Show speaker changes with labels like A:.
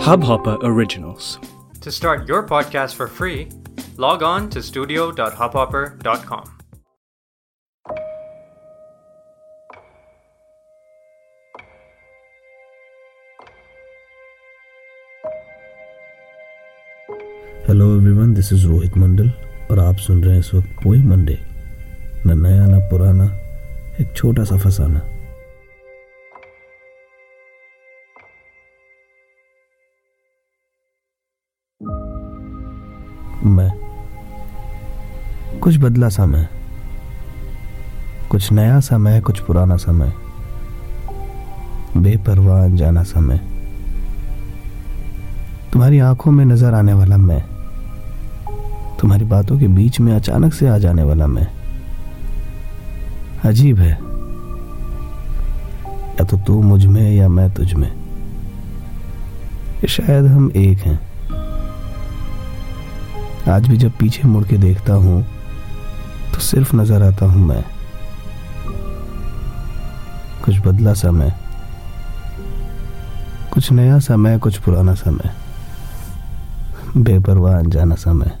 A: Hubhopper Originals.
B: To start your podcast for free, log on to studio.hubhopper.com.
C: Hello everyone this is Rohit मंडल और आप सुन रहे हैं इस वक्त पोई मंडे न नया न पुराना एक छोटा सा फसाना मैं। कुछ बदला समय कुछ नया समय कुछ पुराना समय बेपरवाह अनजाना समय तुम्हारी आँखों में नज़र आने वाला मैं। तुम्हारी बातों के बीच में अचानक से आ जाने वाला मैं। अजीब है। या तो तू मुझमें या मैं तुझ में। शायद हम एक हैं। आज भी जब पीछे मुड़ के देखता हूँ तो सिर्फ़ नज़र आता हूँ मैं। कुछ बदला समय कुछ नया समय कुछ पुराना समय बेपरवाह अनजाना समय